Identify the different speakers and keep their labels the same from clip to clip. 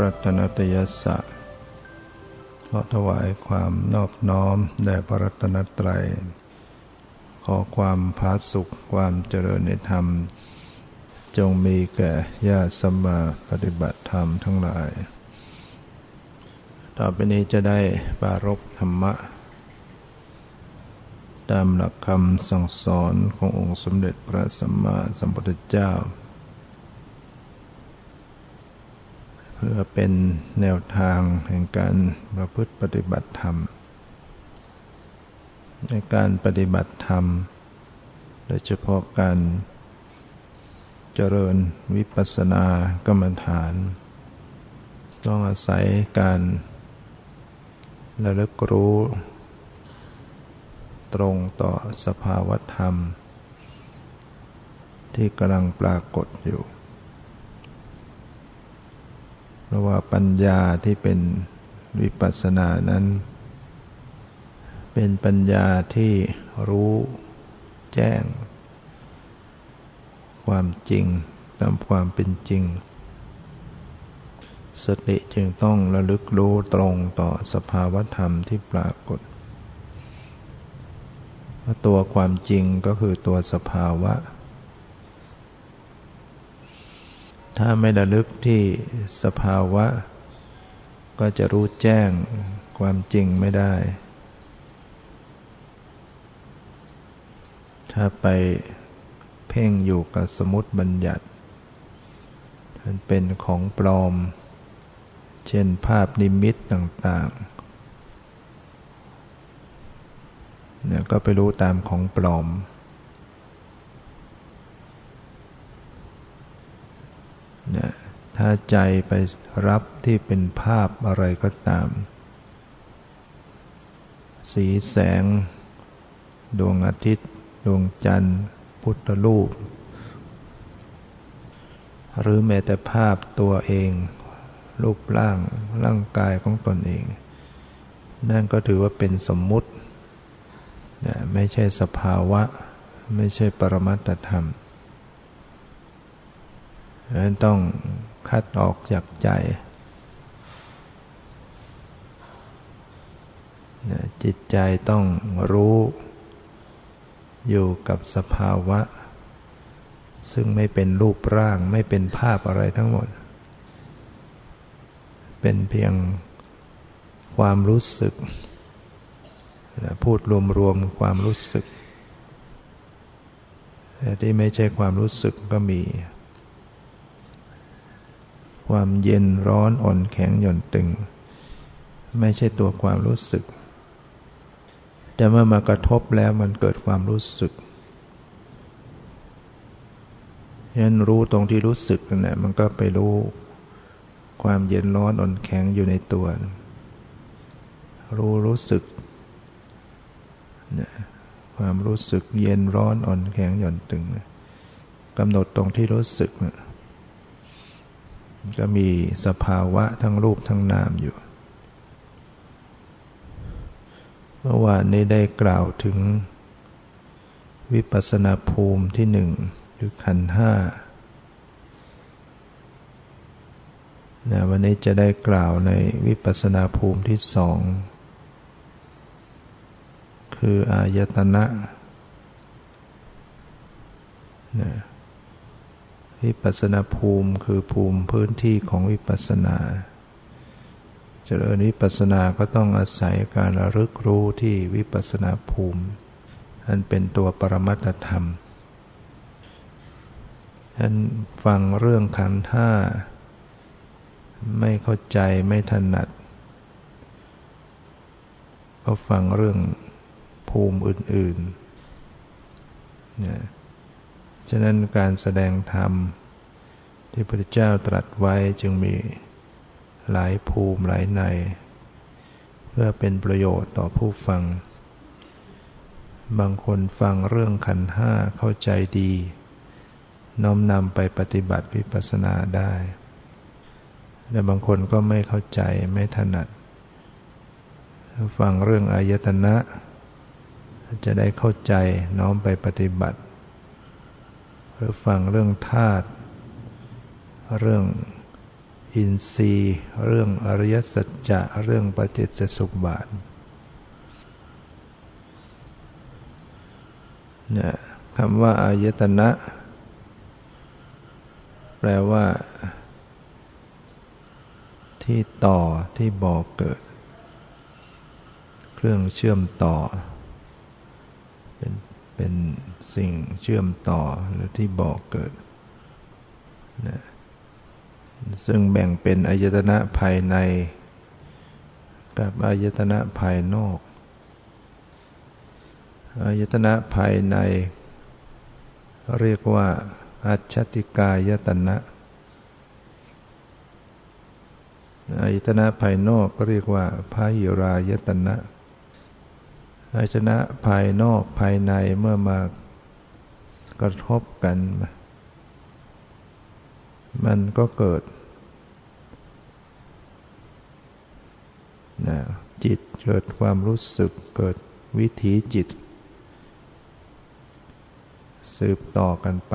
Speaker 1: รัตนตยสะขอถวายความนอบน้อมแด่พระรัตนตรัย ขอความพาสุขความเจริญในธรรม จงมีแก่ญาติสมมาปฏิบัติธรรมทั้งหลาย ต่อไปนี้จะได้ปารกธรรมะ ตามหลักคำสั่งสอนขององค์สมเด็จพระสัมมาสัมพุทธเจ้า พื่อเป็นแนวทางแห่งการประพฤติปฏิบัติธรรม ในการปฏิบัติธรรม โดยเฉพาะการเจริญวิปัสสนากรรมฐาน ต้องอาศัยการระลึกรู้ ตรงต่อสภาวธรรม ที่กำลังปรากฏอยู่ ราะว่าปัญญาที่เป็นวิปัสสนานั้น เป็นปัญญาที่รู้แจ้ง ความจริงตามความเป็นจริง สติจึงต้องระลึกรู้ตรงต่อสภาวธรรมที่ปรากฏตัวความจริงก็คือตัวสภาวะ ถ้าไม่ระลึกที่สภาวะ ก็จะรู้แจ้งความจริงไม่ได้ ถ้าไปเพ่งอยู่กับสมุติบัญญัติมันเป็นของปลอม เช่นภาพนิมิตต่างๆเนี่ยก็ไปรู้ตามของปลอม นะถ้าใจไปรับที่เป็นภาพอะไรก็ตาม สีแสง ดวงอาทิตย์ ดวงจันทร์ พุทธรูป หรือแม้แต่ภาพตัวเอง รูปร่าง ร่างกายของตนเอง นั่นก็ถือว่าเป็นสมมุติ ไม่ใช่สภาวะ ไม่ใช่ปรมัตธรรม ต้องคัดออกจากใจ จิตใจต้องรู้อยู่กับสภาวะ ซึ่งไม่เป็นรูปร่างไม่เป็นภาพอะไรทั้งหมด เป็นเพียงความรู้สึก พูดรวมๆความรู้สึก ที่ไม่ใช่ความรู้สึกก็มี ความเย็นร้อนอ่อนแข็งหย่อนตึง ไม่ใช่ตัวความรู้สึก แต่เมื่อมากระทบแล้วมันเกิดความรู้สึกฉะนั้นรู้ตรงที่รู้สึกนั่นแหละมันก็ไปรู้ความเย็นร้อนอ่อนแข็งอยู่ในตัว รู้รู้สึกเนี่ยความรู้สึกเย็นร้อนอ่อนแข็งหย่อนตึงกำหนดตรงที่รู้สึกนะ ก็มีสภาวะทั้งรูปทั้งนามอยู่ เมื่อวานนี้ได้กล่าวถึง วิปัสนาภูมิที่หนึ่งคือขันห้านะวันนี้จะได้กล่าวในวิปัสนาภูมิที่สอง คืออายตนะนะ วิปัสนาภูมิคือภูมิพื้นที่ของวิปัสนา เจริญวิปัสนาก็ต้องอาศัยการระลึกรู้ที่วิปัสนาภูมิ อันเป็นตัวปรมัตธรรมท่านฟังเรื่องขันธ์ห้าไม่เข้าใจไม่ถนัด ก็ฟังเรื่องภูมิอื่นๆเนี่ย ฉะนั้นการแสดงธรรม ที่พระพุทธเจ้าตรัสไว้จึงมีหลายภูมิหลายใน เพื่อเป็นประโยชน์ต่อผู้ฟัง บางคนฟังเรื่องขันห้าเข้าใจดีน้อมนำไปปฏิบัติวิปัสสนาได้แต่บางคนก็ไม่เข้าใจไม่ถนัด ฟังเรื่องอายตนะ จะได้เข้าใจน้อมไปปฏิบัติ หรือฟังเรื่องธาตุเรื่องอินทรีย์ เรื่องอริยสัจจะเรื่องปฏิจจสุบาทเนี่ยคำว่าอายตนะ แปลว่า ที่ต่อที่บอกเกิด เครื่องเชื่อมต่อ เป็น เป็นสิ่งเชื่อมต่อหรือที่บอกเกิดนะซึ่งแบ่งเป็นอายตนะภายใน กับอายตนะภายนอกอายตนะภายใน เรียกว่าอัจฉติกายตนะอายตนะภายนอกก็เรียกว่าพาหิรายตนะ อายตนะภายนอกภายในเมื่อมากระทบกัน มันก็เกิดนะจิตเกิดความรู้สึกเกิดวิถีจิต สืบต่อกันไป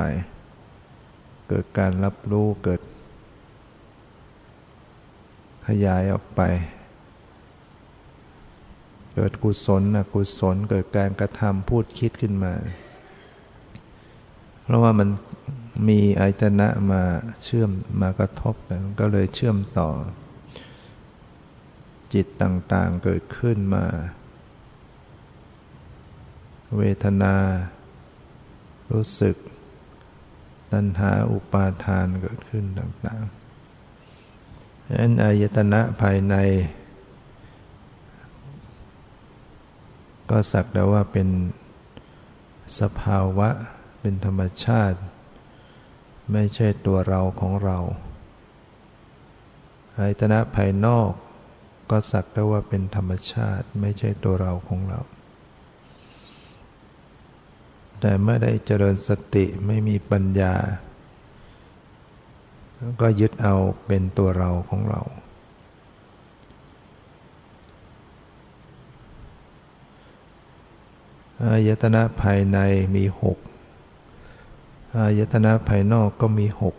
Speaker 1: เกิดการรับรู้เกิด ขยายออกไป เกิดกุศลนะกุศลเกิดการกระทำพูดคิดขึ้นมา เพราะว่ามันมีอายตนะมาเชื่อมมากระทบกันก็เลยเชื่อมต่อ จิตต่างๆเกิดขึ้นมา เวทนา รู้สึก ตัณหาอุปาทานเกิดขึ้นต่างๆนั้นอายตนะภายใน ก็สักแต่ว่าเป็นสภาวะ เป็นธรรมชาติ ไม่ใช่ตัวเราของเราอายตนะภายนอกก็สักแต่ว่าเป็นธรรมชาติ ไม่ใช่ตัวเราของเรา แต่เมื่อได้เจริญสติไม่มีปัญญา ก็ยึดเอาเป็นตัวเราของเรา อายตนะภายในมีหกอายตนะภายนอกก็มีหก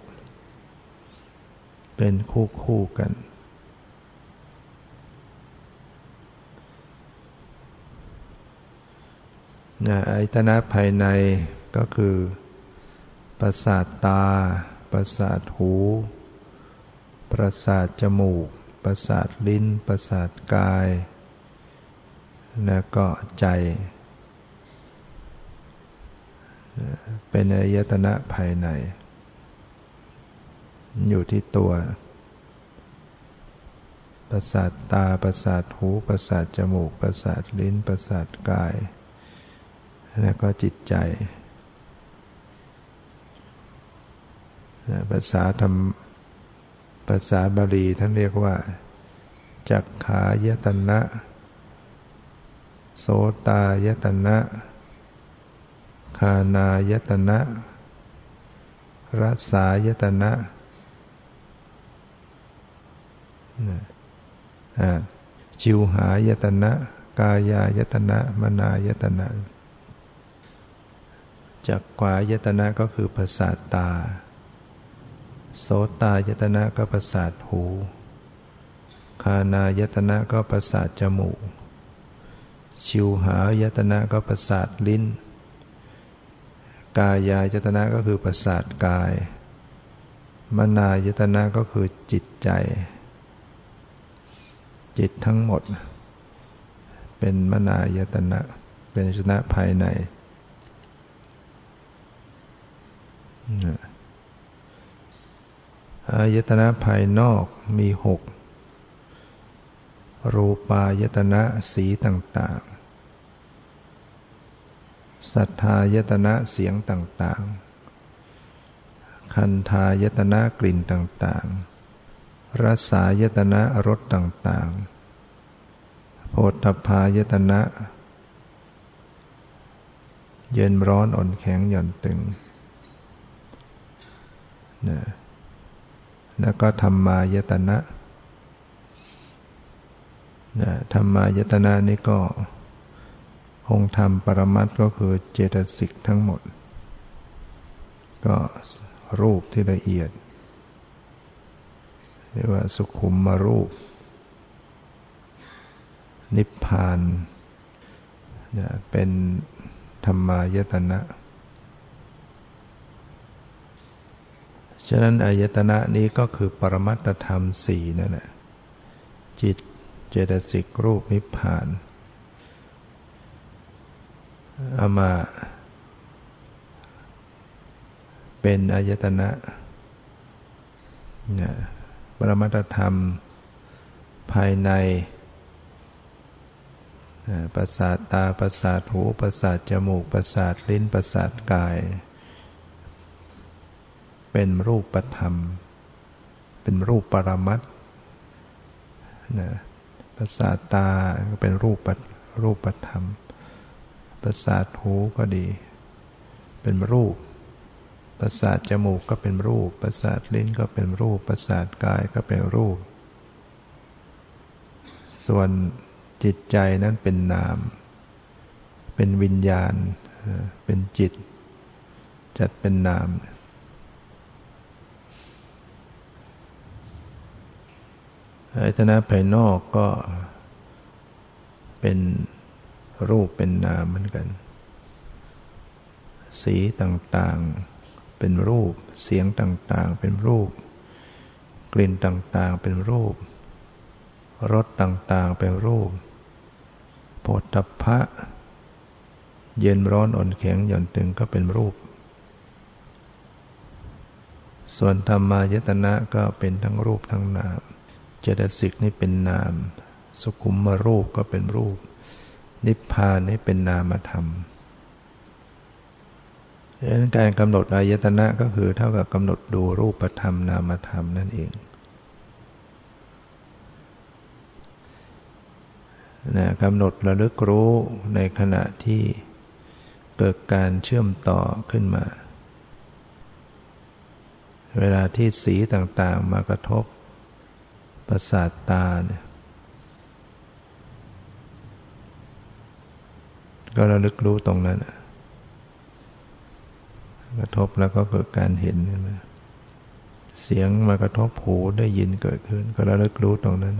Speaker 1: เป็นคู่คู่กันนะอายตนะภายในก็คือประสาทตา ประสาทหู ประสาทจมูก ประสาทลิ้น ประสาทกาย แล้วก็ใจ เป็นอายตนะภายใน อยู่ที่ตัว ประสาทตา ประสาทหู ประสาทจมูก ประสาทลิ้น ประสาทกาย แล้วก็จิตใจ ภาษาธรรมภาษาบาลีท่านเรียกว่า จักขายตนะ โสตายตนะ คานายตนะรสายตนะจิวหายตนะ กายายตนะ มนายตนะจากขวายตนะก็คือประสาทตา โสตายตนะก็ประสาทหู คานายตนะก็ประสาทจมูก ชิวหายตนะก็ประสาทลิ้น กายายตนะก็คือประสาทกาย มนายตนะก็คือจิตใจ จิตทั้งหมด เป็นมนายตนะ เป็นชนะภายใน อายตนะภายนอกมีหกรูปายตนะสีต่าง ๆ สัทธายตนะเสียงต่างๆ คันธายตนะกลิ่นต่างๆ รสายตนะรสต่างๆ โพธพายตนะ เย็นร้อนอ่อนแข็งหย่อนตึงนะแล้วก็ธรรมายตนะนะธรรมายตนะนี่ก็ องค์ธรรมปรมัตก็คือเจตสิกทั้งหมด ก็รูปที่ละเอียดเรียกว่าสุขุมมารูป นิพพานนะเป็นธรรมายตนะ ฉะนั้นอายตนะนี้ก็คือปรมัตธรรมสี่นั่นแหละจิตเจตสิกรูปนิพพาน เอามา เป็นอายตนะนะปรมัตธรรมภายในประสาทตาประสาทหูประสาทจมูกประสาทลิ้นประสาทกาย เป็นรูปธรรม เป็นรูปปรมัตนะประสาทตาก็เป็นรูปรูปธรรม ประสาทหูก็ดี เป็นรูป ประสาทจมูกก็เป็นรูป ประสาทลิ้นก็เป็นรูป ประสาทกายก็เป็นรูป ส่วนจิตใจนั้นเป็นนาม เป็นวิญญาณ เป็นจิต จัดเป็นนามอายตนะภายนอกก็เป็น รูปเป็นนามเหมือนกัน สีต่างๆเป็นรูป เสียงต่างๆ เป็นรูป กลิ่นต่างๆ เป็นรูป รสต่างๆ เป็นรูปโพธพะ เย็นร้อนอ่อนแข็งหย่อนตึงก็เป็นรูป ส่วนธรรมายตนะก็เป็นทั้งรูปทั้งนาม เจตสิกนี่เป็นนาม สุขุมมารูปก็เป็นรูป นิพพานนี่เป็นนามธรรมดังนั้นการกำหนดอายตนะก็คือเท่ากับกำหนดดูรูปธรรมนามธรรมนั่นเองนะกำหนดระลึกรู้ในขณะที่เกิดการเชื่อมต่อขึ้นมา เวลาที่สีต่างๆมากระทบ ประสาทตาเนี่ย ก็ระลึกรู้ตรงนั้นกระทบแล้วก็เกิดการเห็นมาเสียงมากระทบหูได้ยินเกิดขึ้น ก็ระลึกรู้ตรงนั้น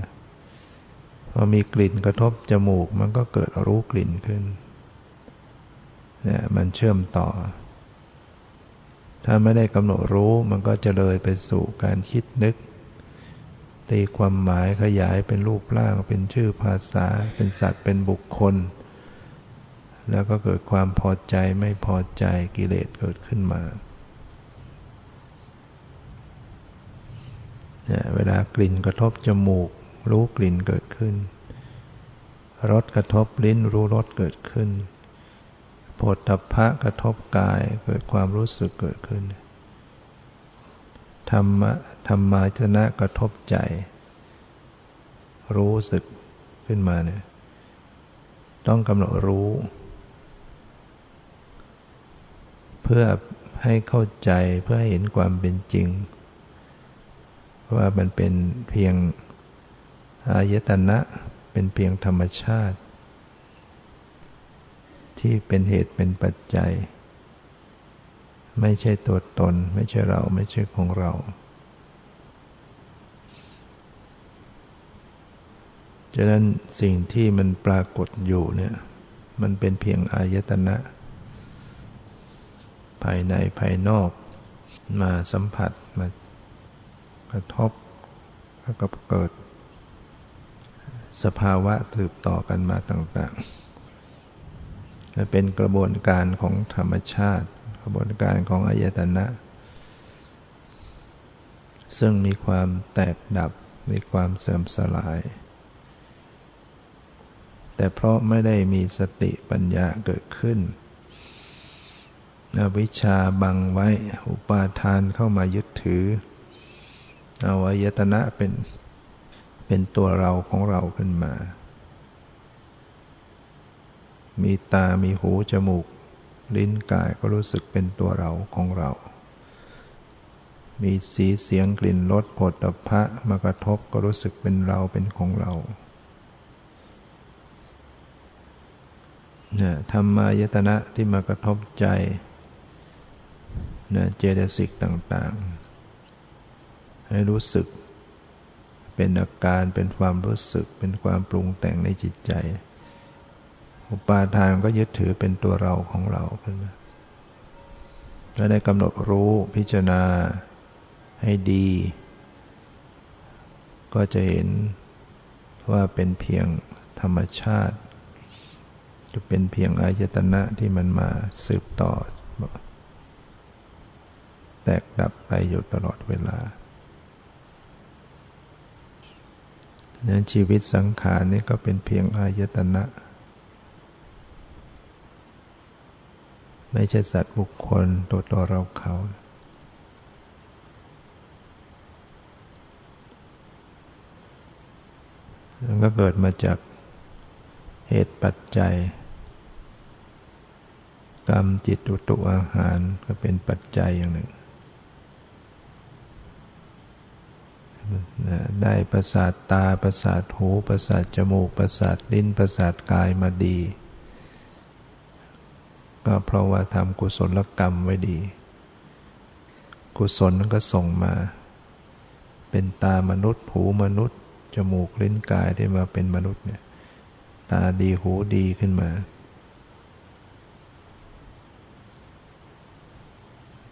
Speaker 1: พอมีกลิ่นกระทบจมูก มันก็เกิดรู้กลิ่นขึ้นเนี่ยมันเชื่อมต่อ ถ้าไม่ได้กำหนดรู้มันก็จะเลยไปสู่การคิดนึก ตีความหมายขยายเป็นรูปร่างเป็นชื่อภาษา เป็นสัตว์เป็นบุคคล แล้วก็เกิดความพอใจไม่พอใจกิเลสเกิดขึ้นมาเวลากลิ่นกระทบจมูก รู้กลิ่นเกิดขึ้น รสกระทบลิ้นรู้รสเกิดขึ้นโผฏฐัพพะกระทบกายเกิดความรู้สึกเกิดขึ้น ธรรมะธรรมาจนะกระทบใจ รู้สึกขึ้นมาเนี่ยต้องกำหนดรู้ เพื่อให้เข้าใจเพื่อให้เห็นความเป็นจริง ว่ามันเป็นเพียงอายตนะเป็นเพียงธรรมชาติ ที่เป็นเหตุเป็นปัจจัย ไม่ใช่ตัวตน ไม่ใช่เราไม่ใช่ของเรา ฉะนั้นสิ่งที่มันปรากฏอยู่เนี่ย มันเป็นเพียงอายตนะ ภายในภายนอก มาสัมผัสมากระทบแล้วก็เกิด สภาวะสืบต่อกันมาต่างๆเป็นกระบวนการของธรรมชาติ กระบวนการของอายตนะ ซึ่งมีความแตกดับมีความเสื่อมสลาย แต่เพราะไม่ได้มีสติปัญญาเกิดขึ้น อวิชชาบังไว้ อุปาทานเข้ามายึดถือเอาอายตนะเป็นเป็นตัวเราของเราขึ้นมา มีตา มีหู จมูก ลิ้น กายก็รู้สึกเป็นตัวเราของเรา มีสีเสียงกลิ่นรสผลตภะมากระทบก็รู้สึกเป็นเราเป็นของเราเนี่ยธรรมายตนะที่มากระทบใจ นี่ยเจตสิกต่างๆ ให้รู้สึก เป็นอาการเป็นความรู้สึกเป็นความปรุงแต่งในจิตใจ อุปาทานก็ยึดถือเป็นตัวเราของเราขึ้นมาถ้าได้กำหนดรู้พิจารณาให้ดี ก็จะเห็นว่าเป็นเพียงธรรมชาติ จะเป็นเพียงอายตนะที่มันมาสืบต่อ แตกดับไปอยู่ตลอดเวลานั้นชีวิตสังขารนี่ก็เป็นเพียงอายตนะ ไม่ใช่สัตว์บุคคลตัวตัวเราเขามันก็เกิดมาจากเหตุปัจจัย กรรมจิตอุตุอาหารก็เป็นปัจจัยอย่างหนึ่ง ได้ประสาทตาประสาทหูประสาทจมูกประสาทลิ้นประสาทกายมาดี ก็เพราะว่าทำกุศลกรรมไว้ดี กุศลนั้นก็ส่งมา เป็นตามนุษย์หูมนุษย์ จมูกลิ้นกายได้มาเป็นมนุษย์เนี่ยตาดีหูดีขึ้นมา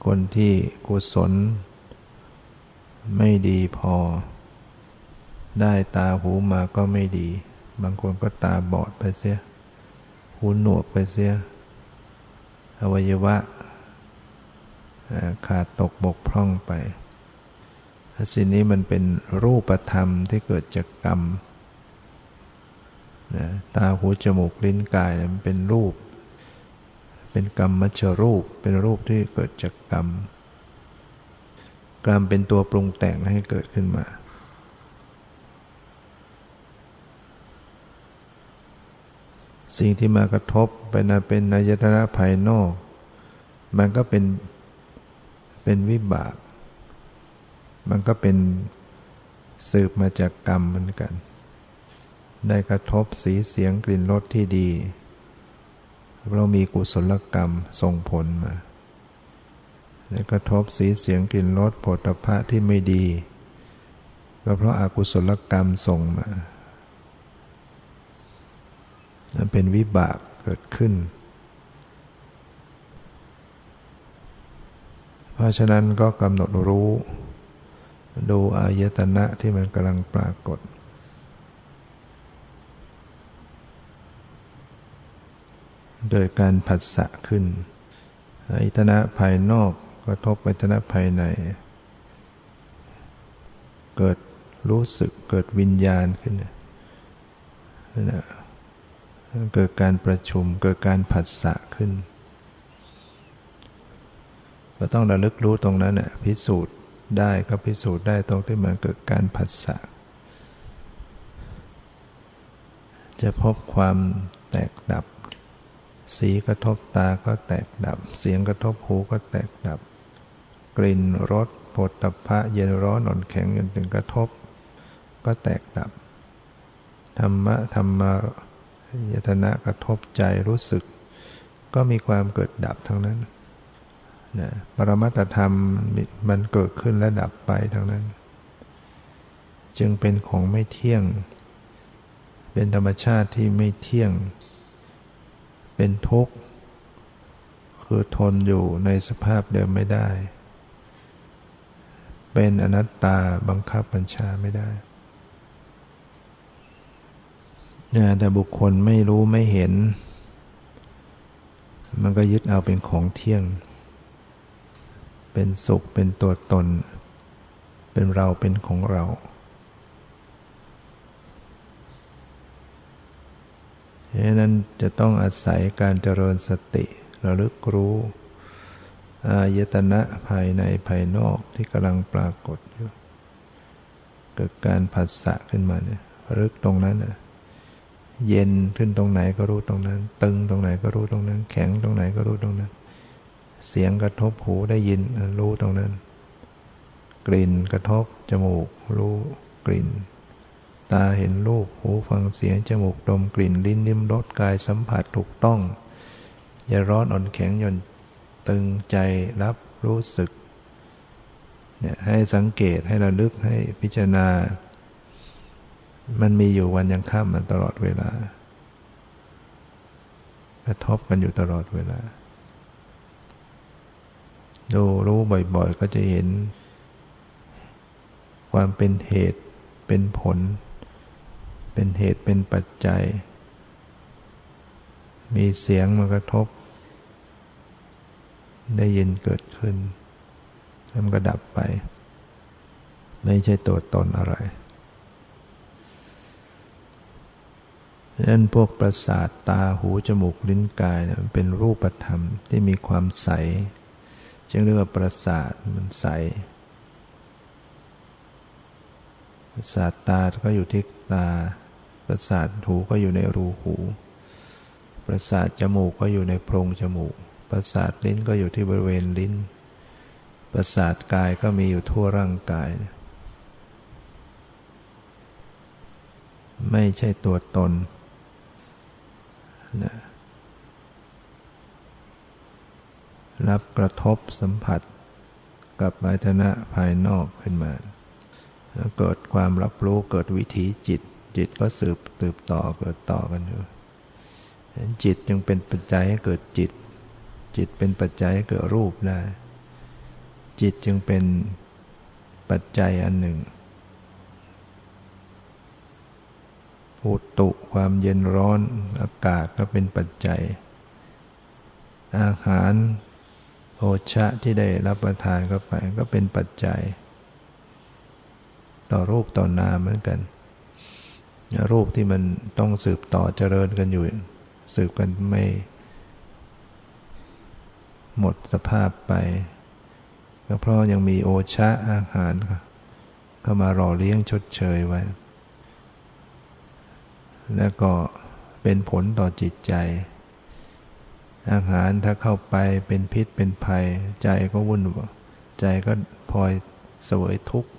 Speaker 1: คนที่กุศล ไม่ดีพอ ได้ตาหูมาก็ไม่ดี บางคนก็ตาบอดไปเสีย หูหนวกไปเสีย อวัยวะ ขาดตกบกพร่องไปสิ่งนี้มันเป็นรูปธรรมที่เกิดจากกรรมนะตาหูจมูกลิ้นกายมันเป็นรูป เป็นกรรมมัชรูป เป็นรูปที่เกิดจากกรรม กรรมเป็นตัวปรุงแต่งให้เกิดขึ้นมา สิ่งที่มากระทบเป็นเป็นนายตนะภายนอก มันก็เป็นเป็นวิบาก มันก็เป็นสืบมาจากกรรมเหมือนกัน ได้กระทบสีเสียงกลิ่นรสที่ดี เรามีกุศลกรรมส่งผลมา ได้กระทบสีเสียงกลิ่นรสผลพระที่ไม่ดี ก็เพราะอากุศลกรรมส่งมามันเป็นวิบากเกิดขึ้น เพราะฉะนั้นก็กำหนดรู้ ดูอายตนะที่มันกำลังปรากฏโดยการผัสสะขึ้นอายตนะภายนอก ระทบไปทนะภายใน เกิดรู้สึกเกิดวิญญาณขึ้นนะเกิดการประชุมเกิดการผัสสะขึ้น เราต้องระลึกรู้ตรงนั้นน่ะพิสูจน์ได้ก็พิสูจน์ได้ตรงที่มันเกิดการผัสสะจะพบความแตกดับ สีกระทบตาก็แตกดับ เสียงกระทบหูก็แตกดับ กลิ่นรสผดตภะเย็นร้อนอ่อนแข็งจนถึงกระทบ ก็แตกดับ ธรรมะธรรมายตนะกระทบใจรู้สึก ก็มีความเกิดดับทั้งนั้นนะปรมัตธรรมมันเกิดขึ้นและดับไปทั้งนั้น จึงเป็นของไม่เที่ยง เป็นธรรมชาติที่ไม่เที่ยง เป็นทุกข์ คือทนอยู่ในสภาพเดิมไม่ได้ เป็นอนัตตาบังคับบัญชาไม่ได้แต่บุคคลไม่รู้ไม่เห็น มันก็ยึดเอาเป็นของเที่ยง เป็นสุขเป็นตัวตน เป็นเราเป็นของเรา เพราะนั้นจะต้องอาศัยการเจริญสติระลึกรู้ อายตนะภายในภายนอกที่กำลังปรากฏอยู่ เกิดการผัสสะขึ้นมาเนี่ยรึกตรงนั้นน่ะเย็นขึ้นตรงไหนก็รู้ตรงนั้น ตึงตรงไหนก็รู้ตรงนั้น แข็งตรงไหนก็รู้ตรงนั้น เสียงกระทบหูได้ยินรู้ตรงนั้น กลิ่นกระทบจมูก รู้กลิ่น ตาเห็นรูปหูฟังเสียงจมูกดมกลิ่นลิ้นลิ้มรสกายสัมผัสถูกต้อง อย่าร้อนอ่อนแข็งหย่อน ตึงใจรับรู้สึกเนี่ยให้สังเกตให้ระลึกให้พิจารณา มันมีอยู่วันยังข้ามมันตลอดเวลากระทบกันอยู่ตลอดเวลา ดูรู้บ่อยๆ ก็จะเห็น ความเป็นเหตุเป็นผล เป็นเหตุเป็นปัจจัย มีเสียงมากระทบ ได้ยินเกิดขึ้นแล้วมันก็ดับไป ไม่ใช่ตัวตนอะไรดังนั้นพวกประสาทตาหูจมูกลิ้นกายเนี่ยเป็นรูปธรรมที่มีความใส จึงเรียกว่าประสาทมันใส ประสาทตาก็อยู่ที่ตา ประสาทหูก็อยู่ในรูหู ประสาทจมูกก็อยู่ในโพรงจมูก ประสาทลิ้นก็อยู่ที่บริเวณลิ้น ประสาทกายก็มีอยู่ทั่วร่างกาย ไม่ใช่ตัวตนนะรับกระทบสัมผัสกับอายตนะภายนอกขึ้นมา เกิดความรับรู้เกิดวิถีจิต จิตก็สืบตืบต่อเกิดต่อกันอยู่จิตจึงเป็นปัจจัยให้เกิดจิต จิตเป็นปัจจัยเกิดรูปได้ จิตจึงเป็นปัจจัยอันหนึ่งอุตุความเย็นร้อนอากาศก็เป็นปัจจัย อาหารโภชะที่ได้รับประทานเข้าไปก็เป็นปัจจัย ต่อรูปต่อนามเหมือนกัน รูปที่มันต้องสืบต่อเจริญกันอยู่ สืบกันไม่ หมดสภาพไปก็เพราะยังมีโอชะอาหารเข้ามารอเลี้ยงชดเชยไว้ แล้วก็เป็นผลต่อจิตใจ อาหารถ้าเข้าไปเป็นพิษเป็นภัย ใจก็วุ่นใจก็พลอยเสวยทุกข์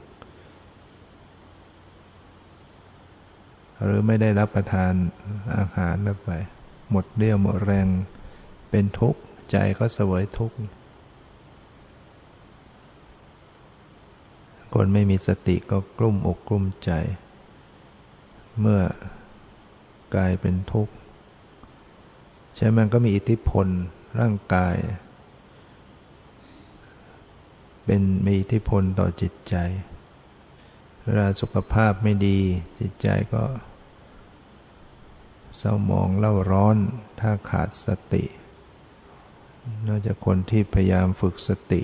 Speaker 1: หรือไม่ได้รับประทานอาหารไป หมดเรี่ยวหมดแรงเป็นทุกข์ ใจก็เสวยทุกข์ คนไม่มีสติก็กลุ้มอกกลุ้มใจ เมื่อกายเป็นทุกข์ ใช่มันก็มีอิทธิพลร่างกาย เป็นมีอิทธิพลต่อจิตใจ เวลาสุขภาพไม่ดี จิตใจก็เศร้าหมองเล่าร้อนถ้าขาดสติ นอกจากคนที่พยายามฝึกสติ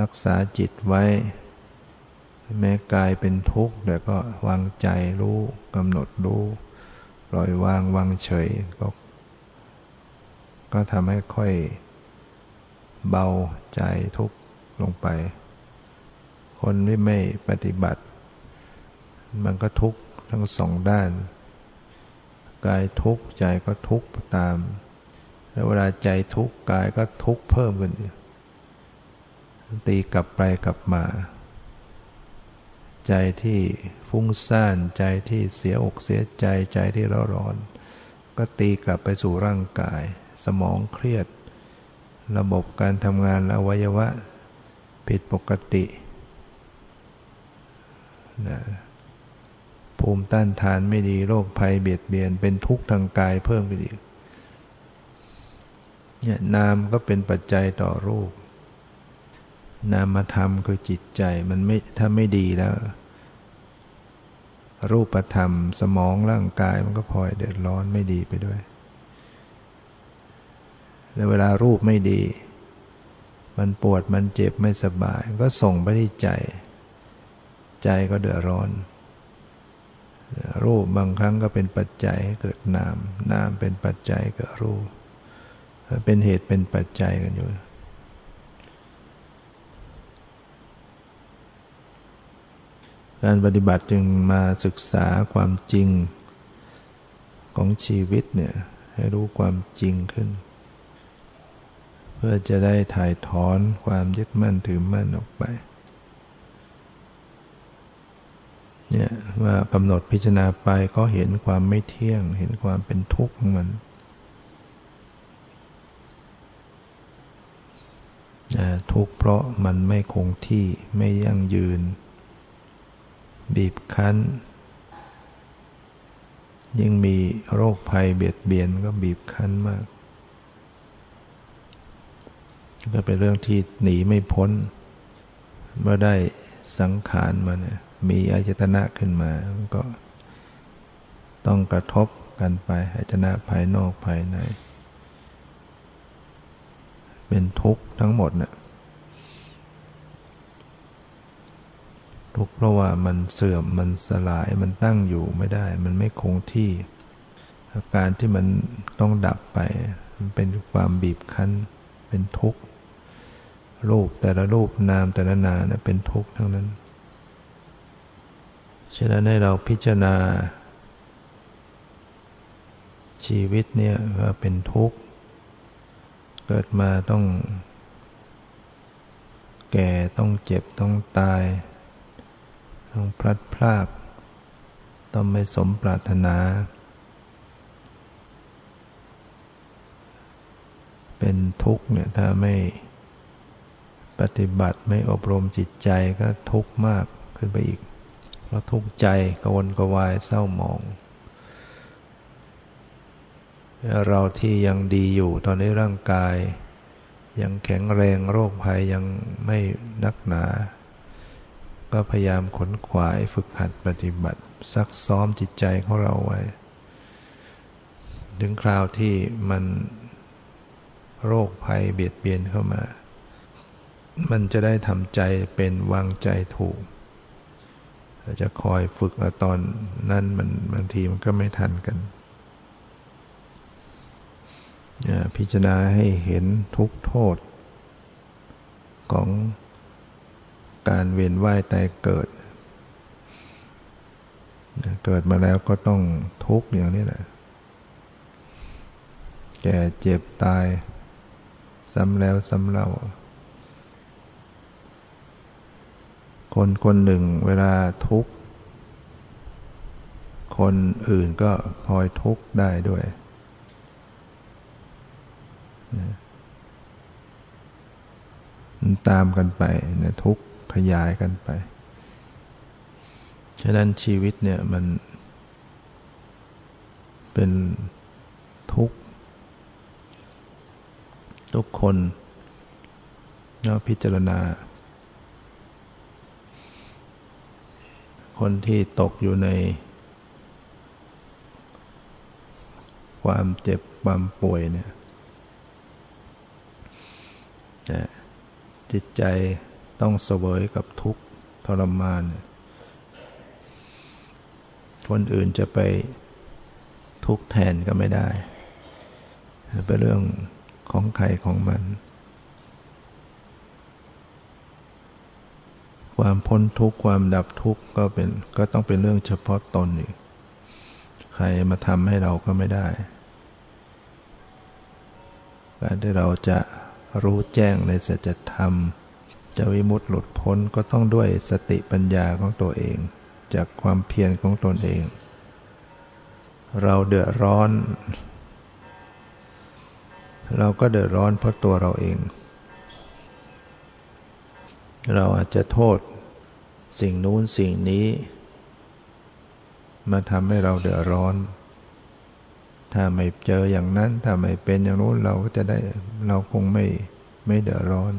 Speaker 1: รักษาจิตไว้ แม้กายเป็นทุกข์แต่ก็วางใจรู้กำหนดรู้ล่อยวางวางเฉยก็ก็ทำให้ค่อยเบาใจทุกข์ลงไป คนที่ไม่ปฏิบัติ มันก็ทุกข์ทั้งสองด้าน กายทุกข์ใจก็ทุกข์ตาม แล้วเวลาใจทุกข์กายก็ทุกข์เพิ่มขึ้นตีกลับไปกลับมา ใจที่ฟุ้งซ่านใจที่เสียอกเสียใจใจที่ร้อนร้อน ก็ตีกลับไปสู่ร่างกาย สมองเครียด ระบบการทำงานอวัยวะผิดปกตินะภูมิต้านทานไม่ดีโรคภัยเบียดเบียนเป็นทุกข์ทางกายเพิ่มขึ้นอีก เนี่ยนามก็เป็นปัจจัยต่อรูป นามธรรมคือจิตใจมันไม่ถ้าไม่ดีแล้ว รูปธรรมสมองร่างกายมันก็พลอยเดือดร้อนไม่ดีไปด้วยแล้วเวลารูปไม่ดี มันปวดมันเจ็บไม่สบาย ก็ส่งไปที่ใจ ใจก็เดือดร้อน รูปบางครั้งก็เป็นปัจจัยให้เกิดนาม นามเป็นปัจจัยเกิดรูป เป็นเหตุเป็นปัจจัยกันอยู่ การปฏิบัติจึงมาศึกษาความจริงของชีวิตเนี่ยให้รู้ความจริงขึ้น เพื่อจะได้ถ่ายถอนความยึดมั่นถือมั่นออกไปเนี่ยว่ากำหนดพิจารณาไปก็เห็นความไม่เที่ยง เห็นความเป็นทุกข์ของมัน ทุกข์เพราะมันไม่คงที่ไม่ยั่งยืน บีบคั้น ยิ่งมีโรคภัยเบียดเบียนก็บีบคั้นมาก ก็เป็นเรื่องที่หนีไม่พ้น เมื่อได้สังขารมาเนี่ยมีอายตนะขึ้นมาก็ต้องกระทบกันไปอายตนะภายนอกภายใน เป็นทุกข์ทั้งหมดเนี่ยทุกข์เพราะว่ามันเสื่อมมันสลายมันตั้งอยู่ไม่ได้ มันไม่คงที่ อาการที่มันต้องดับไป มันเป็นความบีบคั้น เป็นทุกข์รูปแต่ละรูปนามแต่ละนามเนะเป็นทุกข์ทั้งนั้นฉะนั้นให้เราพิจารณา ชีวิตเนี่ยว่าเป็นทุกข์ เกิดมาต้อง แก่ต้องเจ็บต้องตาย ต้องพลัดพราก ต้องไม่สมปรารถนา เป็นทุกข์เนี่ยถ้าไม่ปฏิบัติไม่อบรมจิตใจก็ทุกข์มากขึ้นไปอีก เพราะทุกข์ใจกวนกวายเศร้าหมอง เราที่ยังดีอยู่ตอนนี้ร่างกาย ยังแข็งแรงโรคภัยยังไม่นักหนา ก็พยายามขนขวายฝึกหัดปฏิบัติ ซักซ้อมจิตใจของเราไว้ ถึงคราวที่มันโรคภัยเบียดเบียนเข้ามา มันจะได้ทำใจเป็นวางใจถูก จะคอยฝึกตอนนั้นมันบางทีมันก็ไม่ทันกัน พิจารณาให้เห็นทุกโทษ ของการเวียนว่ายตายเกิด เกิดมาแล้วก็ต้องทุกข์อย่างนี้แหละ แก่เจ็บตาย ซ้ำแล้วซ้ำเล่า คนคนหนึ่งเวลาทุกข์ คนอื่นก็พลอยทุกข์ได้ด้วย ตามกันไปนะทุกขยายกันไป ฉะนั้นชีวิตเนี่ยมัน เป็นทุกข์ ทุกคนเราพิจารณา คนที่ตกอยู่ใน ความเจ็บความป่วยเนี่ย จิตใจต้องเสวยกับทุกข์ทรมาน คนอื่นจะไปทุกข์แทนก็ไม่ได้ เป็นเรื่องของใครของมัน ความพ้นทุกข์ความดับทุกข์ก็เป็นก็ต้องเป็นเรื่องเฉพาะตนอีกใครมาทำให้เราก็ไม่ได้ การที่เราจะ รู้แจ้งในสัจธรรม จะวิมุตติหลุดพ้นก็ต้องด้วยสติปัญญาของตัวเอง จากความเพียรของตนเอง เราเดือดร้อน เราก็เดือดร้อนเพราะตัวเราเอง เราอาจจะโทษ สิ่งนู้นสิ่งนี้ มาทำให้เราเดือดร้อน ถ้าไม่เจออย่างนั้น ถ้าไม่เป็นอย่างนู้นเราก็จะได้เราคงไม่ไม่เดือดร้อน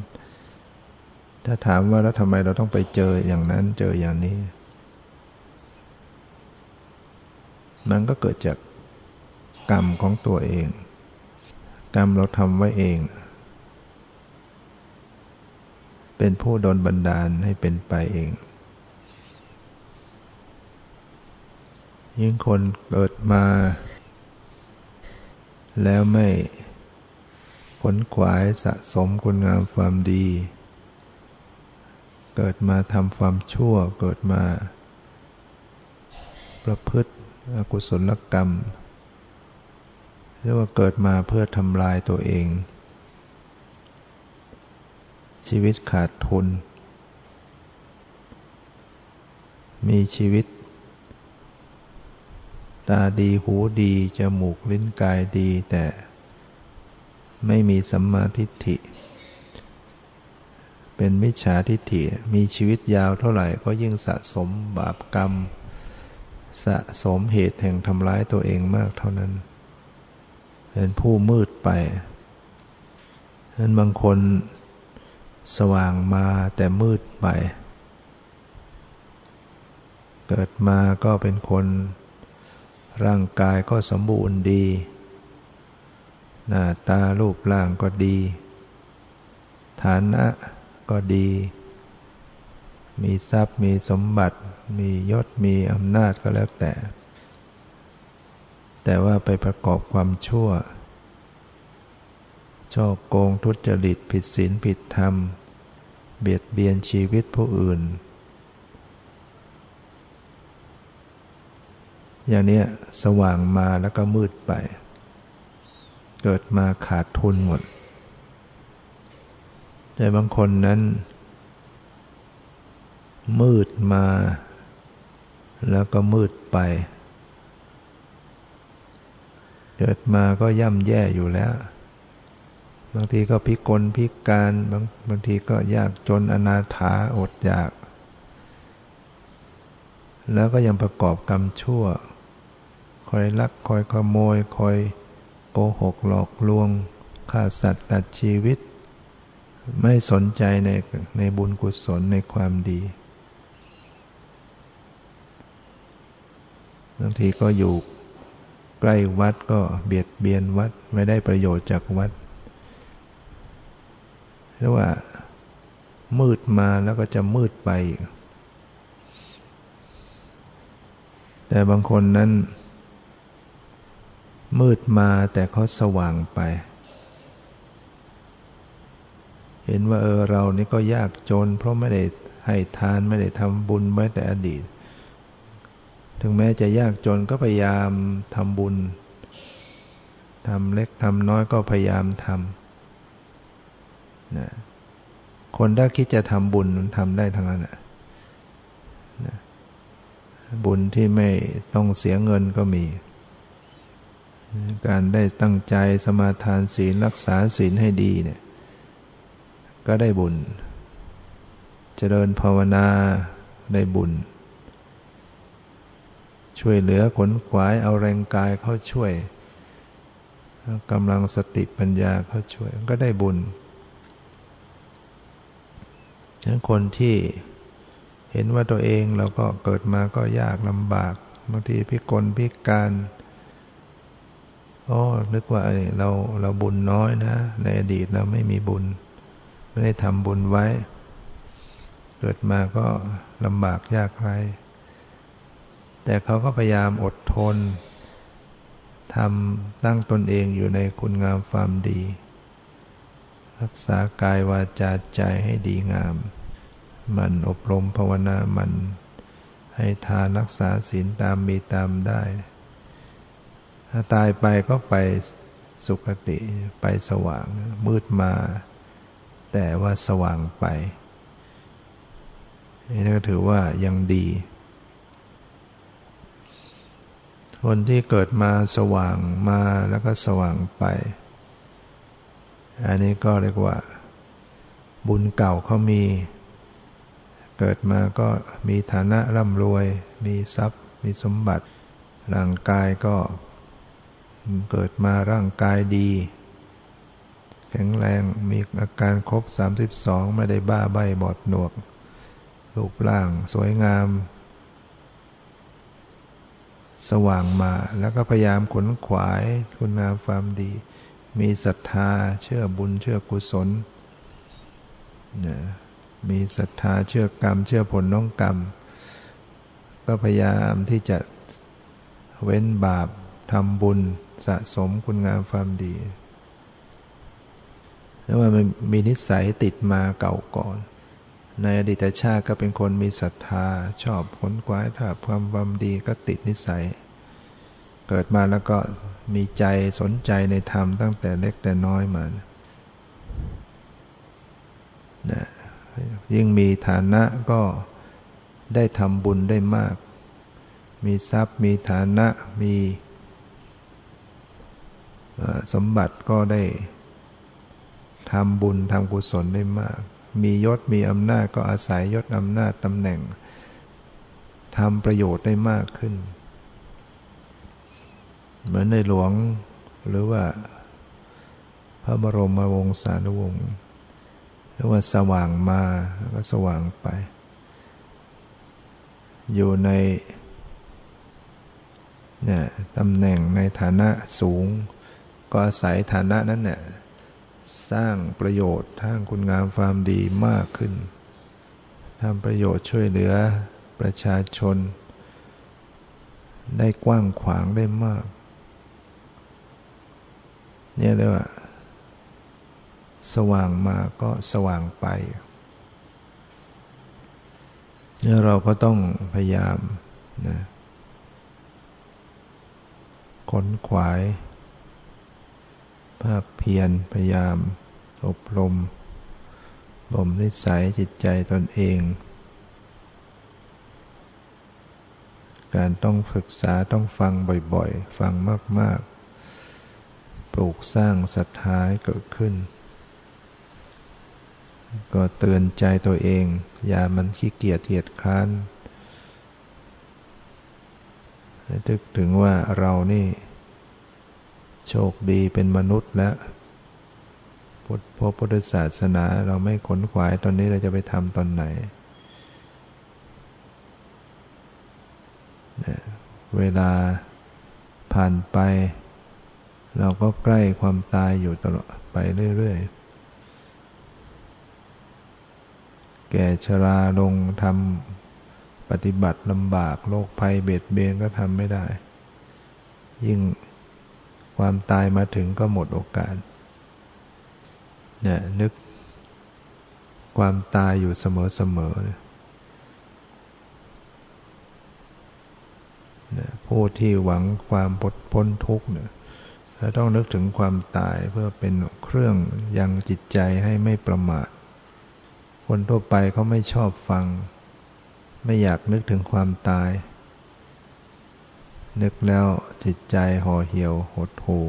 Speaker 1: ถ้าถามว่าแล้วทำไมเราต้องไปเจออย่างนั้นเจออย่างนี้ มันก็เกิดจากกรรมของตัวเอง กรรมเราทำไว้เอง เป็นผู้โดนบันดาลให้เป็นไปเองยิ่งคนเกิดมา แล้วไม่ผลขวายสะสมคุณงามความดี เกิดมาทำความชั่วเกิดมา ประพฤติอกุศลกรรมเรียกว่าเกิดมาเพื่อทำลายตัวเอง ชีวิตขาดทุน มีชีวิต ตาดีหูดีจมูกลิ้นกายดี แต่ ไม่มีสัมมาทิฏฐิ เป็นมิจฉาทิฏฐิมีชีวิตยาวเท่าไหร่ก็ยิ่งสะสมบาปกรรม สะสมเหตุแห่งทำร้ายตัวเองมากเท่านั้น เป็นผู้มืดไปฉะนั้นบางคนสว่างมาแต่มืดไป เกิดมาก็เป็นคน ร่างกายก็สมบูรณ์ดี หน้าตารูปร่างก็ดี ฐานะก็ดี มีทรัพย์มีสมบัติ มียศมีอำนาจก็แล้วแต่ แต่ว่าไปประกอบความชั่วช่อโกงทุจริตผิดศีลผิดธรรม เบียดเบียนชีวิตผู้อื่น อย่างนี้สว่างมาแล้วก็มืดไป เกิดมาขาดทุนหมด แต่บางคนนั้น มืดมา แล้วก็มืดไป เกิดมาก็ย่ำแย่อยู่แล้ว บางทีก็พิกลพิการบางบางทีก็ยากจนอนาถาอดอยากแล้วก็ยังประกอบกรรมชั่ว คอยลักคอยขโมยคอยโกหกหลอกลวงฆ่าสัตว์ตัดชีวิต ไม่สนใจในในบุญกุศลในความดีบางทีก็อยู่ใกล้วัดก็เบียดเบียนวัดไม่ได้ประโยชน์จากวัดเรียกว่ามืดมาแล้วก็จะมืดไป แต่บางคนนั้น มืดมาแต่เขาสว่างไป เห็นว่าเออเรานี่ก็ยากจน เพราะไม่ได้ให้ทานไม่ได้ทำบุญไว้แต่อดีต ถึงแม้จะยากจนก็พยายามทำบุญทำเล็กทำน้อยก็พยายามทำนะคนถ้าคิดจะทำบุญทำได้ทั้งนั้นนะบุญที่ไม่ต้องเสียเงินก็มี การได้ตั้งใจสมาทานศีลรักษาศีลให้ดีเนี่ยก็ได้บุญ เจริญภาวนาได้บุญ ช่วยเหลือขนขวายเอาแรงกายเข้าช่วยกำลังสติปัญญาเข้าช่วยก็ได้บุญฉะนั้นคนที่เห็นว่าตัวเองเราก็เกิดมาก็ยากลำบากบางทีพิกลพิการ อ๋อนึกว่าเราเราบุญน้อยนะ ในอดีตเราไม่มีบุญ ไม่ได้ทำบุญไว้ เกิดมาก็ลำบากยากไรแต่เขาก็พยายามอดทนทำตั้งตนเองอยู่ในคุณงามความดี รักษากายวาจาใจให้ดีงาม มันอบรมภาวนามัน ให้ทานรักษาศีลตามมีตามได้ ถ้าตายไปก็ไปสุคติไปสว่าง มืดมา แต่ว่าสว่างไปนี่ก็ถือว่ายังดี คนที่เกิดมาสว่างมาแล้วก็สว่างไป อันนี้ก็เรียกว่า บุญเก่าเขามี เกิดมาก็มีฐานะร่ำรวย มีทรัพย์ มีสมบัติร่างกายก็ เกิดมาร่างกายดี แข็งแรงมีอาการครบ 32 ไม่ได้บ้าใบบอดหนวก รูปร่างสวยงาม สว่างมาแล้วก็พยายามขนขวายคุณงามความดี มีศรัทธาเชื่อบุญเชื่อกุศลมีศรัทธาเชื่อกรรม เชื่อผลน้องกรรม ก็พยายามที่จะเว้นบาปทำบุญ สะสมคุณงามความดีแล้วว่ามันมีนิสัยติดมาเก่าก่อน ในอดีตชาติก็เป็นคนมีศรัทธา ชอบผลกวายถ้าความความดีก็ติดนิสัย เกิดมาแล้วก็มีใจสนใจในธรรมตั้งแต่เล็กแต่น้อยมานะยิ่งมีฐานะก็ได้ทำบุญได้มาก มีทรัพย์มีฐานะมี สมบัติก็ได้ทำบุญทำกุศลได้มาก มียศมีอำนาจก็อาศัยยศอำนาจตำแหน่งทำประโยชน์ได้มากขึ้น เหมือนในหลวงหรือว่า พระบรมวงศานุวงศ์เรียกว่าสว่างมาแล้วก็สว่างไป อยู่ในเนี่ยตำแหน่งในฐานะสูง ก็อาศัยฐานะนั้นเนี่ยสร้างประโยชน์ทางคุณงามความดีมากขึ้นทำประโยชน์ช่วยเหลือประชาชน ได้กว้างขวางได้มาก เนี่ยเรียกว่า สว่างมาก็สว่างไปเนี่ยเราก็ต้องพยายามนะขนขวาย ภาคเพียรพยายาม อบรม บ่มนิสัยจิตใจตนเอง การต้องฝึกษาต้องฟังบ่อยๆ ฟังมากๆ ปลูกสร้างศรัทธาให้เกิดขึ้น ก็เตือนใจตัวเอง อย่ามันขี้เกียจเกียจคร้านนึกถึงว่าเรานี่ ชคดีเป็นมนุษย์แล้วพระพุทธศาสนาเราไม่ขนขวายตอนนี้เราจะไปทำตอนไหนเวลาผ่านไป เราก็ใกล้ความตายอยู่ตลอดไปเรื่อยๆ แก่ชราลงทำปฏิบัติลำบากโรคภัยเบียดเบียนก็ทำไม่ได้ ยิ่ง ความตายมาถึงก็หมดโอกาสเนี่ยนึกความตายอยู่เสมอๆเนี่ยผู้ที่หวังความปลดพ้นทุกข์เนี่ยต้องนึกถึงความตายเพื่อเป็นเครื่องยังจิตใจให้ไม่ประมาท คนทั่วไปเขาไม่ชอบฟัง ไม่อยากนึกถึงความตาย นึกแล้วจิตใจห่อเหี่ยวหดหู่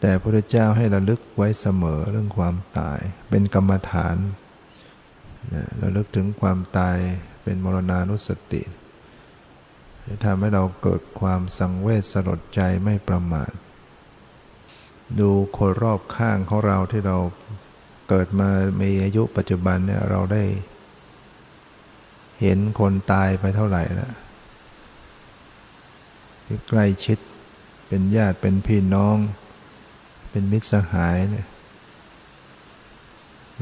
Speaker 1: แต่พระเจ้าให้ระลึกไว้เสมอเรื่องความตาย เป็นกรรมฐานระลึกถึงความตายเป็นมรณานุสติทำให้เราเกิดความสังเวชสลดใจไม่ประมาทดูคนรอบข้างของเราที่เราเกิดมามีอายุปัจจุบันเนี่ยเราได้ เห็นคนตายไปเท่าไหร่แล้ว ที่ใกล้ชิด เป็นญาติเป็นพี่น้อง เป็นมิตรสหายเนี่ย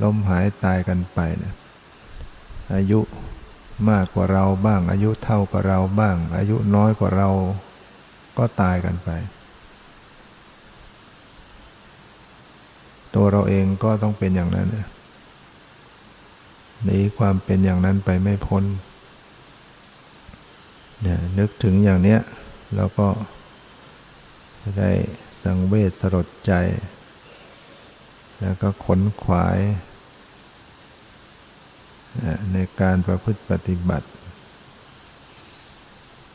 Speaker 1: ล้มหายตายกันไปเนี่ยอายุมากกว่าเราบ้าง อายุเท่ากับเราบ้าง อายุน้อยกว่าเราก็ตายกันไป ตัวเราเองก็ต้องเป็นอย่างนั้นหนีความเป็นอย่างนั้นไปไม่พ้นเนี่ยนึกถึงอย่างเนี้ย แล้วก็ได้สังเวชสลดใจ แล้วก็ขนขวาย ในการประพฤติปฏิบัติ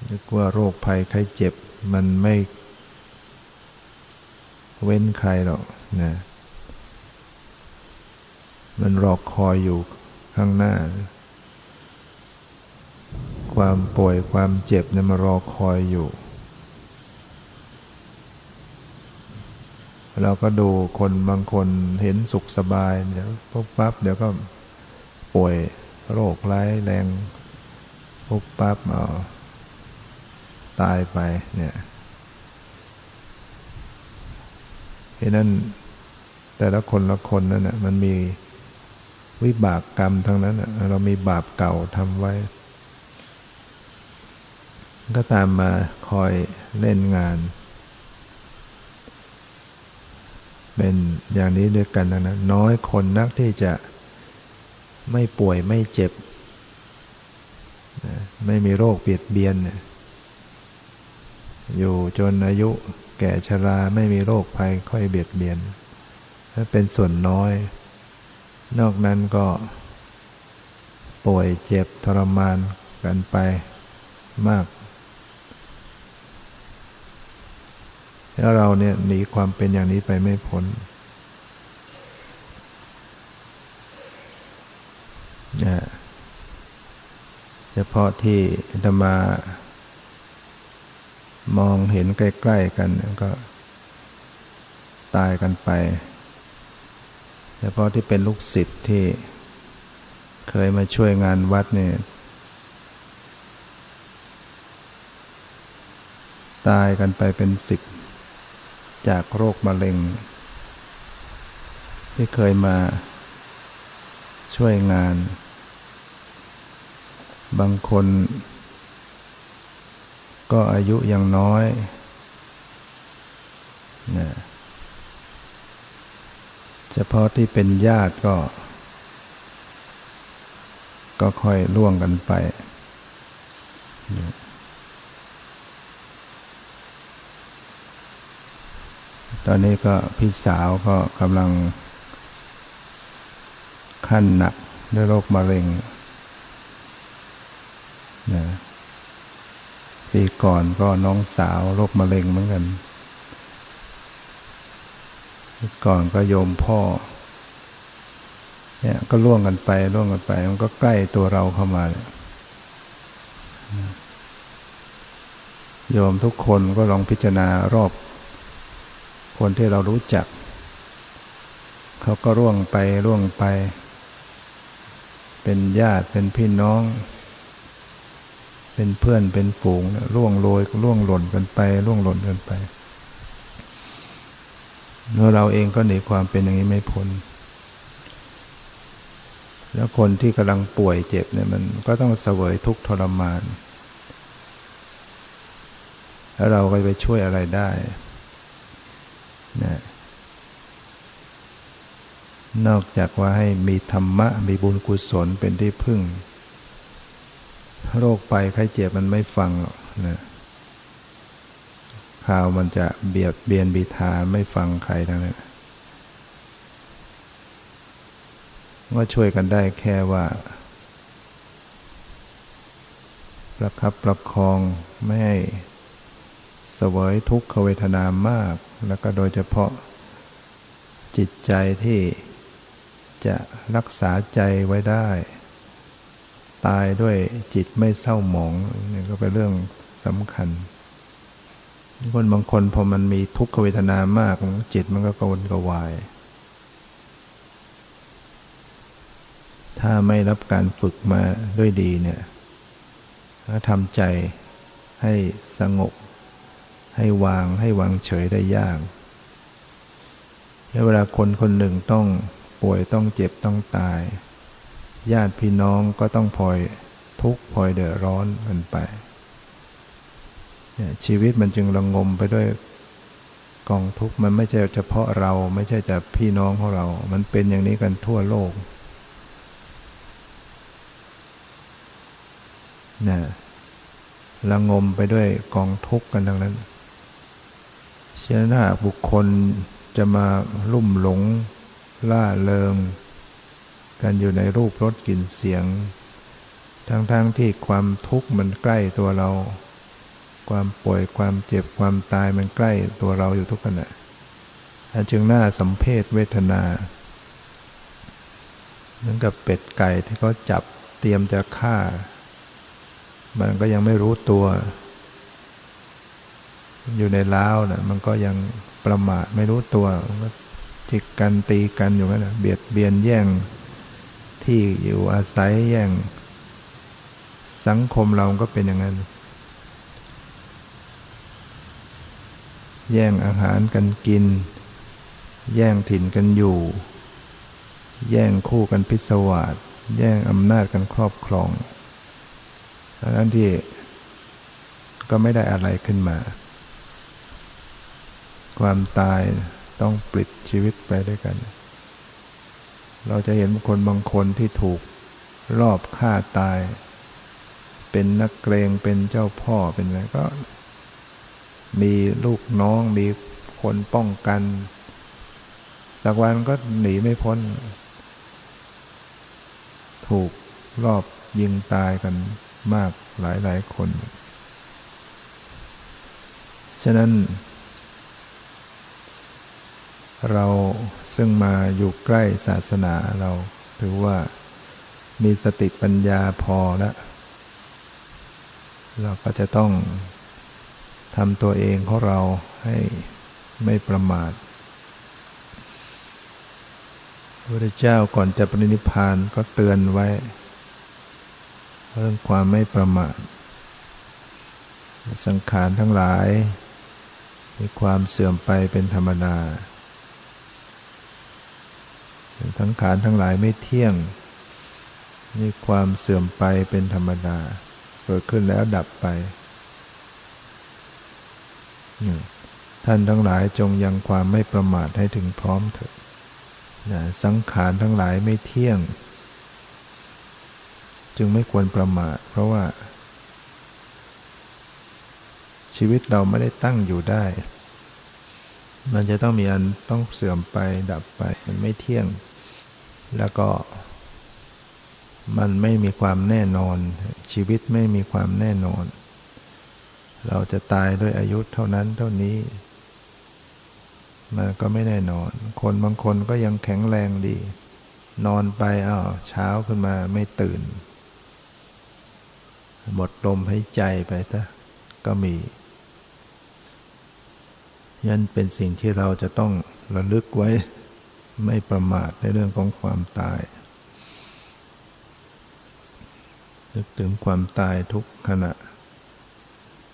Speaker 1: นึกว่าโรคภัยไข้เจ็บมันไม่เว้นใครหรอกนะมันรอคอยอยู่ข้างหน้า ความป่วยความเจ็บเนี่ยมารอคอยอยู่ เราก็ดูคนบางคนเห็นสุขสบายเดี๋ยวปุ๊บปั๊บเดี๋ยวก็ป่วยโรคร้ายแรงปุ๊บปั๊บเอาตายไปเนี่ยเพราะนั้นแต่ละคนละคนนั่นนะมันมีวิบากกรรมทั้งนั้นเรามีบาปเก่าทำไว้ ก็ตามมาคอยเล่นงาน เป็นอย่างนี้ด้วยกันนะ น้อยคนนักที่จะไม่ป่วยไม่เจ็บ ไม่มีโรคเบียดเบียน อยู่จนอายุแก่ชราไม่มีโรคภัยค่อยเบียดเบียนถ้าเป็นส่วนน้อย นอกนั้นก็ป่วยเจ็บทรมานกันไปมาก แล้วเราเนี่ยหนีความเป็นอย่างนี้ไปไม่พ้นนะเฉพาะที่ธรรมามองเห็นใกล้ๆกันก็ตายกันไป เฉพาะที่เป็นลูกศิษย์ที่เคยมาช่วยงานวัดเนี่ยตายกันไปเป็นสิบ จากโรคมะเร็ง ที่เคยมาช่วยงาน บางคน ก็อายุยังน้อยนะเฉพาะที่เป็นญาติก็ ก็ค่อยล่วงกันไปน ตอนนี้ก็พี่สาวก็กำลังขั้นหนักด้วยโรคมะเร็งนะปีก่อนก็น้องสาวโรคมะเร็งเหมือนกันก่อนก็โยมพ่อ เนี่ยก็ล่วงกันไปล่วงกันไป มันก็ใกล้ตัวเราเข้ามาเนี่ยโยมทุกคนก็ลองพิจารณารอบ คนที่เรารู้จัก เขาก็ร่วงไปร่วงไป เป็นญาติเป็นพี่น้อง เป็นเพื่อนเป็นฝูงร่วงโรยร่วงหล่นกันไป ร่วงหล่นกันไปเมื่อเราเองก็หนีความเป็นอย่างนี้ไม่พ้นแล้วคนที่กำลังป่วยเจ็บเนี่ยมันก็ต้องเสวยทุกข์ทรมาน แล้วเราก็ไปช่วยอะไรได้ นะนอกจากว่าให้มีธรรมะ มีบุญกุศลเป็นที่พึ่ง โรคไปไข้เจ็บมันไม่ฟังหรอกนะข่าวมันจะเบียดเบียนบีทาไม่ฟังใครทั้งนั้นก็ช่วยกันได้แค่ว่า ประคับประคองไม่ให้ เสวยทุกขเวทนามาก แล้วก็โดยเฉพาะจิตใจที่จะรักษาใจไว้ได้ ตายด้วยจิตไม่เศร้าหมองนี่ก็เป็นเรื่องสำคัญคนบางคนพอมันมีทุกขเวทนามาก จิตมันก็กวนกวาย ถ้าไม่รับการฝึกมาด้วยดีเนี่ยถ้าทำใจให้สงบ ให้วางให้วางเฉยได้ยากแล้วเวลาคนคนหนึ่งต้องป่วยต้องเจ็บต้องตาย ญาติพี่น้องก็ต้องพลอยทุกข์พลอยเดือดร้อนกันไปชีวิตมันจึงระงมไปด้วยกองทุกข์มันไม่ใช่เฉพาะเราไม่ใช่แต่พี่น้องของเรา มันเป็นอย่างนี้กันทั่วโลกนะระงมไปด้วยกองทุกข์กันทั้งนั้น ฉะนั้นถ้าบุคคลจะมาลุ่มหลง ล่าเริง กันอยู่ในรูปรสกลิ่นเสียง ทั้งๆทที่ความทุกข์มันใกล้ตัวเรา ความป่วยความเจ็บความตายมันใกล้ตัวเราอยู่ทุกขณะจึงน่าสัมเพศเวทนา เหมือนกับเป็ดไก่ที่เขาจับเตรียมจะฆ่า มันก็ยังไม่รู้ตัว อยู่ในล้าวนะมันก็ยังประมาทไม่รู้ตัวก็จิกกันตีกันอยู่นั่นนะเบียดเบียนแย่งที่อยู่อาศัยแย่ง สังคมเราก็เป็นอย่างนั้น แย่งอาหารกันกิน แย่งถิ่นกันอยู่ แย่งคู่กันพิศวาสแย่งอำนาจกันครอบครองดังนั้นที่ก็ไม่ได้อะไรขึ้นมา ความตายต้องปลิดชีวิตไปด้วยกัน เราจะเห็นคนบางคนที่ถูกรอบฆ่าตาย เป็นนักเกรงเป็นเจ้าพ่อเป็นอะไรก็ มีลูกน้องมีคนป้องกัน สักวันก็หนีไม่พ้น ถูกรอบยิงตายกันมากหลายหลายคน ฉะนั้น เราซึ่งมาอยู่ใกล้ศาสนาเราถือว่ามีสติปัญญาพอแล้ว เราก็จะต้องทำตัวเองของเราให้ไม่ประมาทพระพุทธเจ้าก่อนจะปรินิพพานก็เตือนไว้ เรื่องความไม่ประมาท สังขารทั้งหลาย มีความเสื่อมไปเป็นธรรมดา ทั้งขานทั้งหลายไม่เที่ยงมีความเสื่อมไปเป็นธรรมดา เกิดขึ้นแล้วดับไป ท่านทั้งหลายจงยังความไม่ประมาทให้ถึงพร้อมเถิดสังขารทั้งหลายไม่เที่ยง จึงไม่ควรประมาท เพราะว่า ชีวิตเราไม่ได้ตั้งอยู่ได้ มันจะต้องมีอันต้องเสื่อมไปดับไป มันไม่เที่ยง แล้วก็ มันไม่มีความแน่นอน ชีวิตไม่มีความแน่นอน เราจะตายด้วยอายุเท่านั้นเท่านี้มันก็ไม่แน่นอน คนบางคนก็ยังแข็งแรงดี นอนไปอ้าวเช้าขึ้นมาไม่ตื่น หมดลมหายใจไปซะก็มี ยันเป็นสิ่งที่เราจะต้องระลึกไว้ไม่ประมาทในเรื่องของความตาย นึกถึงความตายทุกขณะ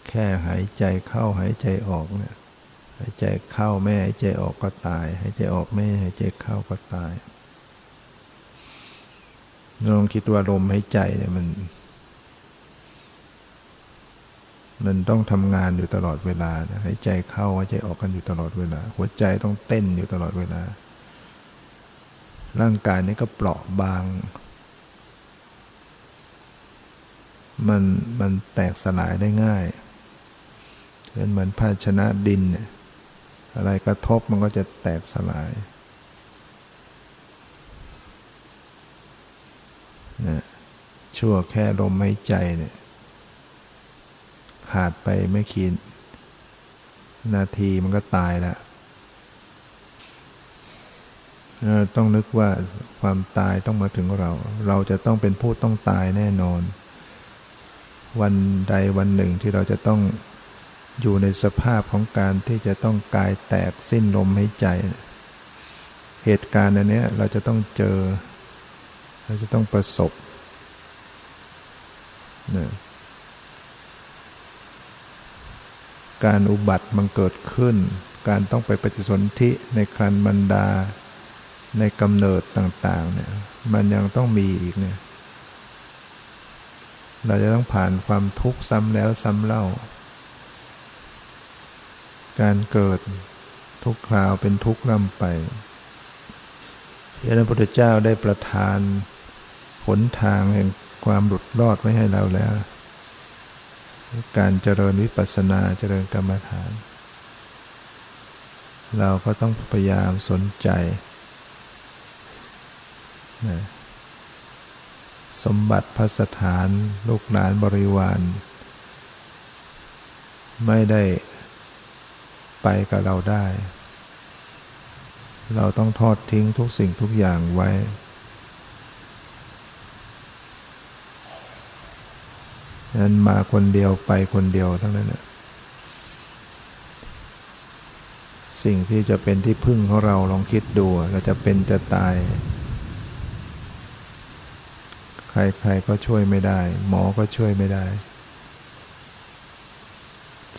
Speaker 1: แค่หายใจเข้าหายใจออกเนี่ยหายใจเข้าไม่หายใจออกก็ตาย หายใจออกไม่หายใจเข้าก็ตายลองคิดว่าลมหายใจเนี่ยมัน มันต้องทำงานอยู่ตลอดเวลาหายใจเข้าหายใจออกกันอยู่ตลอดเวลา หัวใจต้องเต้นอยู่ตลอดเวลา ร่างกายนี้ก็เปราะบาง มันมันแตกสลายได้ง่ายเป็นเหมือนภาชนะดินเนี่ยอะไรกระทบมันก็จะแตกสลายนะชั่วแค่ลมหายใจเนี่ย ขาดไปไม่กี่นาทีมันก็ตายแล้วต้องนึกว่าความตายต้องมาถึงเรา เราจะต้องเป็นผู้ต้องตายแน่นอน วันใดวันหนึ่งที่เราจะต้องอยู่ในสภาพของการที่จะต้องกายแตกสิ้นลมหายใจ เหตุการณ์อันนี้เราจะต้องเจอ เราจะต้องประสบนะ การอุบัติมันเกิดขึ้น การต้องไปปฏิสนธิในครันบรรดา ในกำเนิดต่างๆเนี่ยมันยังต้องมีอีกเนี่ยเราจะต้องผ่านความทุกข์ซ้ำแล้วซ้ำเล่า การเกิดทุกคราวเป็นทุกข์ล่ำไปพระพุทธเจ้าได้ประทานหนทางแห่งความหลุดรอดไว้ให้เราแล้ว การเจริญวิปัสสนาเจริญกรรมฐาน เราก็ต้องพยายามสนใจสมบัติพัสถานลูกหลานบริวาร ไม่ได้ไปกับเราได้ เราต้องทอดทิ้งทุกสิ่งทุกอย่างไว้ นั้นมาคนเดียวไปคนเดียวทั้งนั้นนะสิ่งที่จะเป็นที่พึ่งของเราลองคิดดูเราจะเป็นจะตาย ใครๆก็ช่วยไม่ได้ หมอก็ช่วยไม่ได้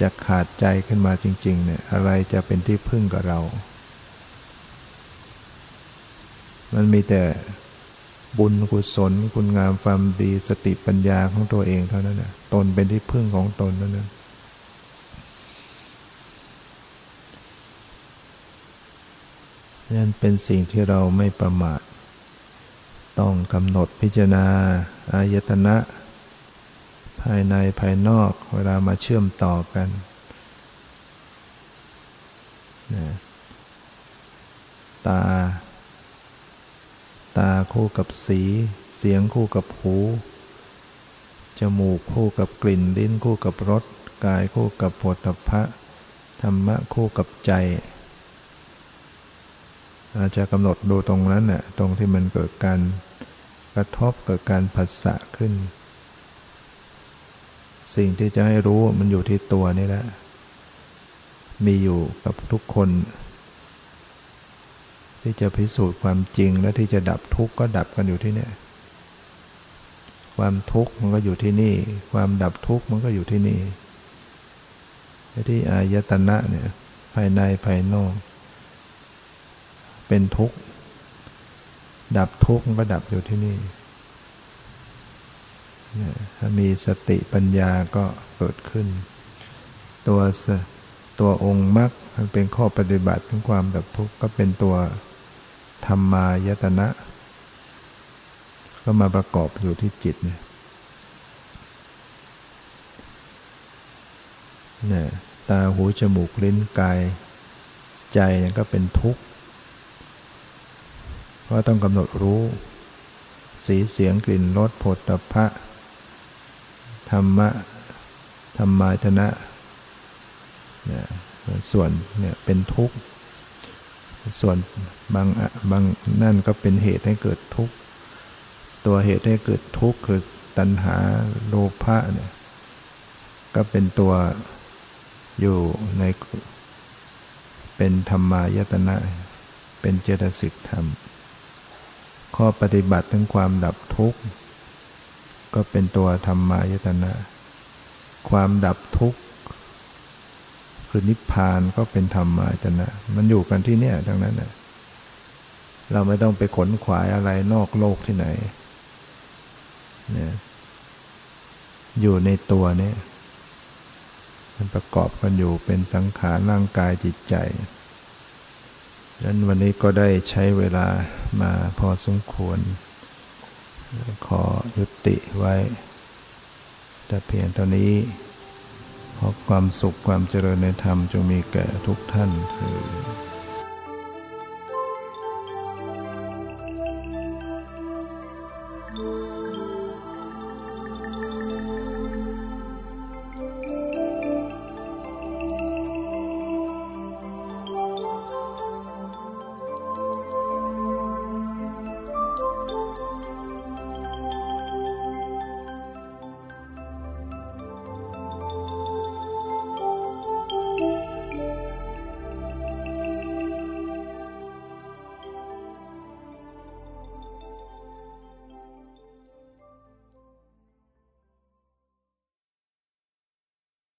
Speaker 1: จะขาดใจขึ้นมาจริง ๆ เนี่ย อะไรจะเป็นที่พึ่งกับเรา มันมีแต่ บุญกุศล คุณงามความดีสติปัญญาของตัวเองเท่านั้นนะตนเป็นที่พึ่งของตนนั่นนนั่นเป็นสิ่งที่เราไม่ประมาท ต้องกำหนดพิจารณาอายตนะ ภายในภายนอกเวลามาเชื่อมต่อกันนะตา ตาคู่กับสี เสียงคู่กับหู จมูกคู่กับกลิ่น ลิ้นคู่กับรส กายคู่กับผลพะธรรมะคู่กับใจอาจจะกำหนดดูตรงนั้นน่ะตรงที่มันเกิดการกระทบเกับการผัสสะขึ้น สิ่งที่จะให้รู้มันอยู่ที่ตัวนี่แหละ มีอยู่กับทุกคน ที่จะพิสูจน์ความจริงและที่จะดับทุกข์ก็ดับกันอยู่ที่เนี่ย ความทุกข์มันก็อยู่ที่นี่ ความดับทุกข์มันก็อยู่ที่นี่ที่อายตนะเนี่ยภายในภายนอก เป็นทุกข์ ดับทุกข์มันก็ดับอยู่ที่นี่ถ้ามีสติปัญญาก็เกิดขึ้น ตัวตัวองค์มรรคมันเป็นข้อปฏิบัติของความดับทุกข์ก็เป็นตัว ธรรมายตนะ ก็มาประกอบอยู่ที่จิตเนี่ยเนี่ยตาหูจมูกลิ้นกาย ใจก็เป็นทุกข์เพราะต้องกำหนดรู้ สีเสียงกลิ่นรสผลตภะธรรมะธรรมายนะเนี่ยส่วนเนี่ยเป็นทุกข์ ส่วนบางบางนั่นก็เป็นเหตุให้เกิดทุกข์ ตัวเหตุให้เกิดทุกข์คือตัณหาโลภะเนี่ย ก็เป็นตัวอยู่ในเป็นธรรมายตนะ เป็นเจตสิกธรรม ข้อปฏิบัติถึงความดับทุกข์ ก็เป็นตัวธรรมายตนะ ความดับทุกข์ คือนิพพานก็เป็นธรรมายตนะ มันอยู่กันที่เนี่ยดังนั้นนะเราไม่ต้องไปขนขวายอะไรนอกโลกที่ไหนเนี่ยอยู่ในตัวเนี้มันประกอบกันอยู่เป็นสังขารร่างกายจิตใจดังนั้นวันนี้ก็ได้ใช้เวลามาพอสมควร ขอยุติไว้ แต่เพียงเท่านี้ ขอความสุขความเจริญในธรรมจงมีแก่ทุกท่านเถิด